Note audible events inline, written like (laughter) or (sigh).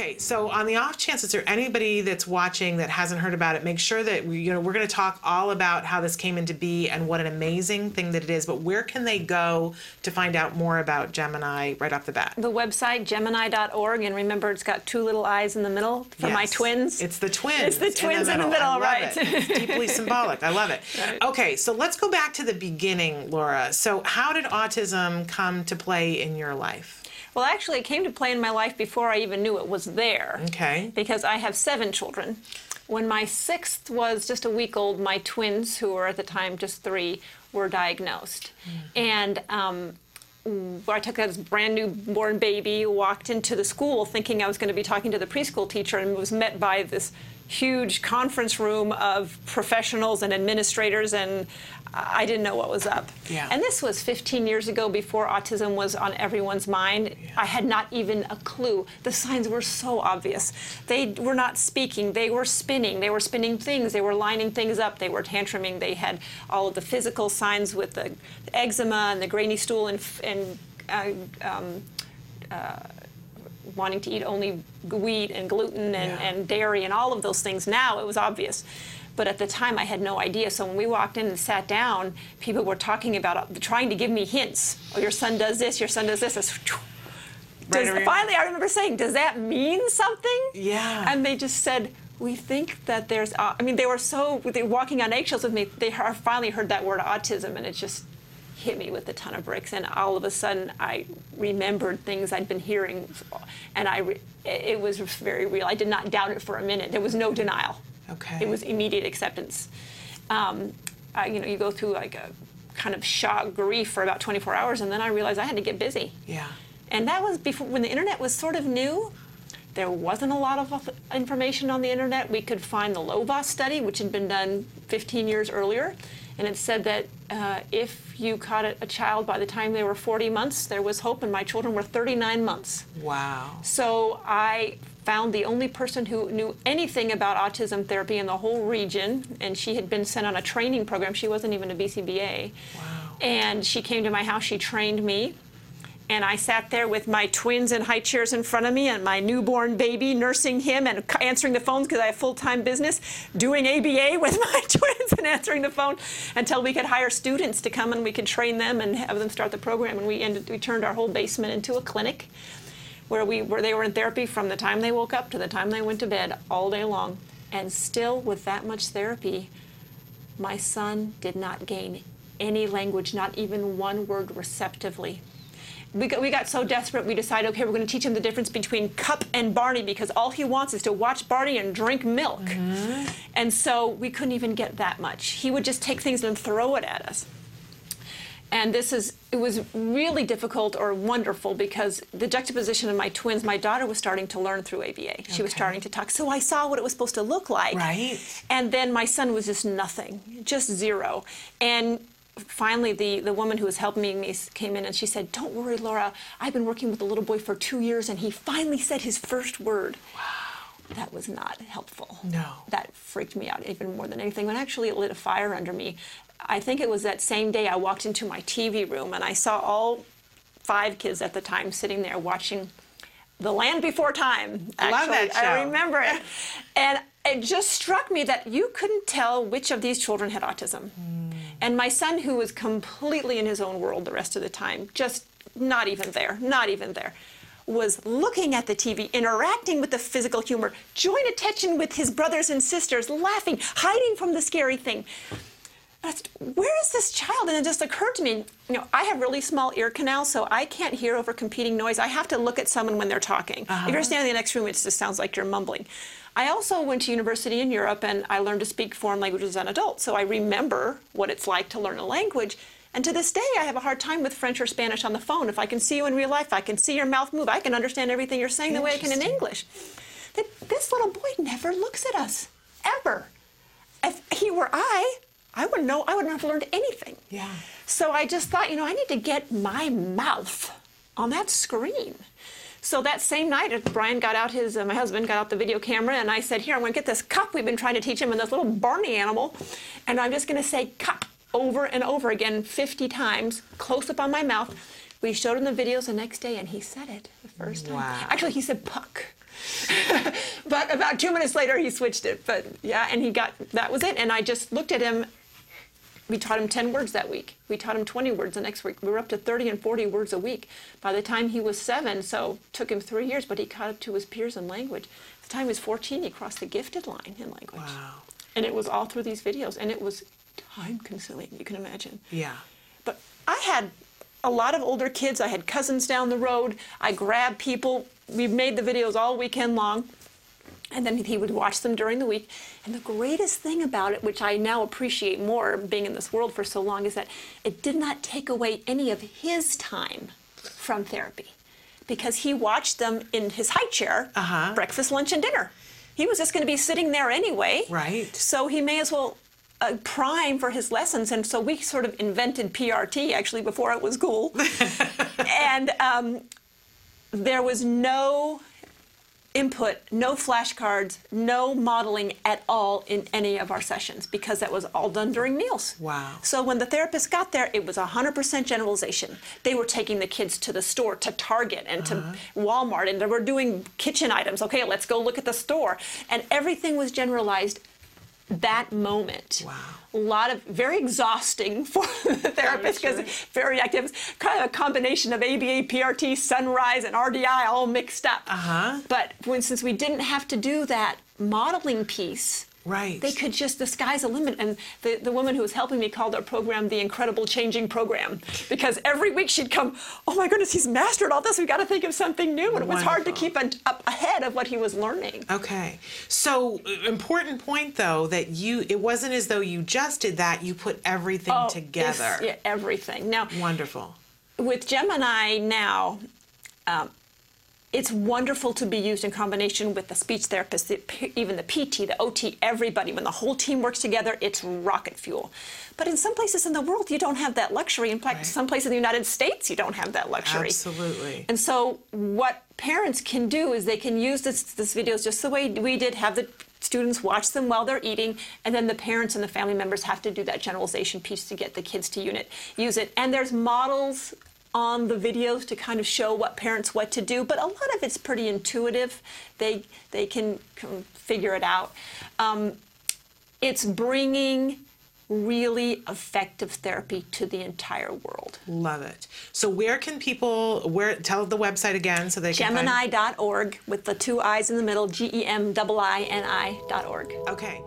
Okay, so on the off chance, is there anybody that's watching that hasn't heard about it? Make sure that we, you know we're going to talk all about how this came into be and what an amazing thing that it is. But where can they go to find out more about Gemiini right off the bat? The website gemiini.org, and remember, it's got two little eyes in the middle for my twins. It's the twins. It's the twins in the middle, I love right. It. It's deeply (laughs) symbolic. I love it. Right. Okay, so let's go back to the beginning, Laura. So, how did autism come to play in your life? Well, actually, it came to play in my life before I even knew it was there. Okay. Because I have seven children. When my sixth was just a week old, my twins, who were at the time just three, were diagnosed. And um, I took this brand new born baby, walked into the school thinking I was going to be talking to the preschool teacher, and was met by this huge conference room of professionals and administrators, and I didn't know what was up. Yeah. And this was 15 years ago before autism was on everyone's mind. I had not even a clue. The signs were so obvious. They were not speaking, they were spinning, they were spinning things, they were lining things up, they were tantruming, they had all of the physical signs with the eczema and the grainy stool and, and uh, um, uh, wanting to eat only wheat and gluten and, Yeah. and dairy and all of those things. Now it was obvious. But at the time, I had no idea. So when we walked in and sat down, people were talking about trying to give me hints. Oh, your son does this. Your son does this. It's, Right does, over finally, I remember saying, "Does that mean something?" Yeah. And they just said, "We think that there's." Uh, I mean, they were so they were walking on eggshells with me. They heard, finally heard that word autism, and it just hit me with a ton of bricks. And all of a sudden, I remembered things I'd been hearing, and I re- it was very real. I did not doubt it for a minute. There was no denial. Okay. It was immediate acceptance. Um, uh, you know, you go through like a kind of shock, grief for about 24 hours, and then I realized I had to get busy. Yeah. And that was before when the internet was sort of new. There wasn't a lot of information on the internet. We could find the Lovaas study, which had been done 15 years earlier, and it said that uh, if you caught a, a child by the time they were 40 months, there was hope, and my children were 39 months. Wow. So I found the only person who knew anything about autism therapy in the whole region, and she had been sent on a training program. She wasn't even a BCBA. Wow. And she came to my house, she trained me. And I sat there with my twins in high chairs in front of me and my newborn baby, nursing him and answering the phones because I have full time business, doing ABA (laughs) with my twins and answering the phone until we could hire students to come and we could train them and have them start the program. And we, ended, we turned our whole basement into a clinic where, we, where they were in therapy from the time they woke up to the time they went to bed all day long. And still, with that much therapy, my son did not gain any language, not even one word receptively. We got, we got so desperate, we decided, okay, we're going to teach him the difference between Cup and Barney because all he wants is to watch Barney and drink milk. Mm-hmm. And so we couldn't even get that much. He would just take things and throw it at us. And this is, it was really difficult or wonderful because the juxtaposition of my twins, my daughter was starting to learn through ABA. She was starting to talk. So I saw what it was supposed to look like. Right. And then my son was just nothing, just zero. And finally, the, the woman who was helping me came in and she said, Don't worry, Laura. I've been working with the little boy for two years and he finally said his first word. Wow. That was not helpful. No. That freaked me out even more than anything. When actually it lit a fire under me. I think it was that same day I walked into my TV room and I saw all five kids at the time sitting there watching The Land Before Time. I love actually. that show. I remember it. (laughs) And it just struck me that you couldn't tell which of these children had autism. Hmm. And my son, who was completely in his own world the rest of the time, just not even there, not even there, was looking at the TV, interacting with the physical humor, joint attention with his brothers and sisters, laughing, hiding from the scary thing. I asked, where is this child? And it just occurred to me, you know, I have really small ear canals, so I can't hear over competing noise. I have to look at someone when they're talking. If uh-huh. you're standing in the next room, it just sounds like you're mumbling. I also went to university in Europe and I learned to speak foreign languages as an adult, so I remember what it's like to learn a language. And to this day, I have a hard time with French or Spanish on the phone. If I can see you in real life, I can see your mouth move, I can understand everything you're saying the way I can in English. That this little boy never looks at us, ever. If he were I, I wouldn't know, I wouldn't have learned anything. Yeah. So I just thought, you know, I need to get my mouth on that screen. So that same night, uh, Brian got out his, uh, my husband got out the video camera, and I said, Here, I'm going to get this cup we've been trying to teach him and this little Barney animal, and I'm just going to say cup over and over again 50 times, close up on my mouth. We showed him the videos the next day, and he said it the first time. Wow. Actually, he said puck. (laughs) but about two minutes later, he switched it. But yeah, and he got that was it. And I just looked at him. We taught him 10 words that week. We taught him 20 words the next week. We were up to 30 and 40 words a week. By the time he was seven, so it took him three years, but he caught up to his peers in language. By the time he was 14, he crossed the gifted line in language. Wow. And it was all through these videos, and it was time consuming, you can imagine. Yeah. But I had a lot of older kids. I had cousins down the road. I grabbed people. We made the videos all weekend long. And then he would watch them during the week. And the greatest thing about it, which I now appreciate more being in this world for so long, is that it did not take away any of his time from therapy. Because he watched them in his high chair, Uh-huh. breakfast, lunch, and dinner. He was just going to be sitting there anyway. Right. So he may as well uh, prime for his lessons. And so we sort of invented PRT actually before it was cool. (laughs) and um, there was no input, no flashcards, no modeling at all in any of our sessions because that was all done during meals. Wow. So when the therapist got there, it was 100% generalization. They were taking the kids to the store, to Target and to uh-huh. Walmart, and they were doing kitchen items. Okay, let's go look at the store. And everything was generalized that moment. Wow. A lot of very exhausting (laughs) for the therapist because very active. It's kind of a combination of ABA, PRT, Son-Rise, and RDI all mixed up. Uh-huh. But when, since we didn't have to do that modeling piece, Right. they could just the sky's the limit. And the, the woman who was helping me called our program the Incredible Changing Program because every week she'd come, oh my goodness, he's mastered all this. We've got to think of something new. And it was hard to keep an, up ahead of what he was learning. Okay. So uh, important point though that you it wasn't as though you just did that, you put everything Oh, together. yeah, everything. Now, Wonderful. with Gemiini now, um, it's wonderful to be used in combination with the speech therapist, the, even the PT, the OT, everybody. When the whole team works together, it's rocket fuel. But in some places in the world, you don't have that luxury. In fact, Right. some places in the United States, you don't have that luxury. Absolutely. And so, what parents can do is they can use this, this videos just the way we did, have the students watch them while they're eating, and then the parents and the family members have to do that generalization piece to get the kids to unit use it. And there's models on the videos to kind of show what parents what to do, but a lot of it's pretty intuitive. They they can, can figure it out. Um, it's bringing really effective therapy to the entire world. Love it. So where can people where tell the website again so they can find- Gemiini.org with the two I's in the middle, G E M I I N I.org. Okay.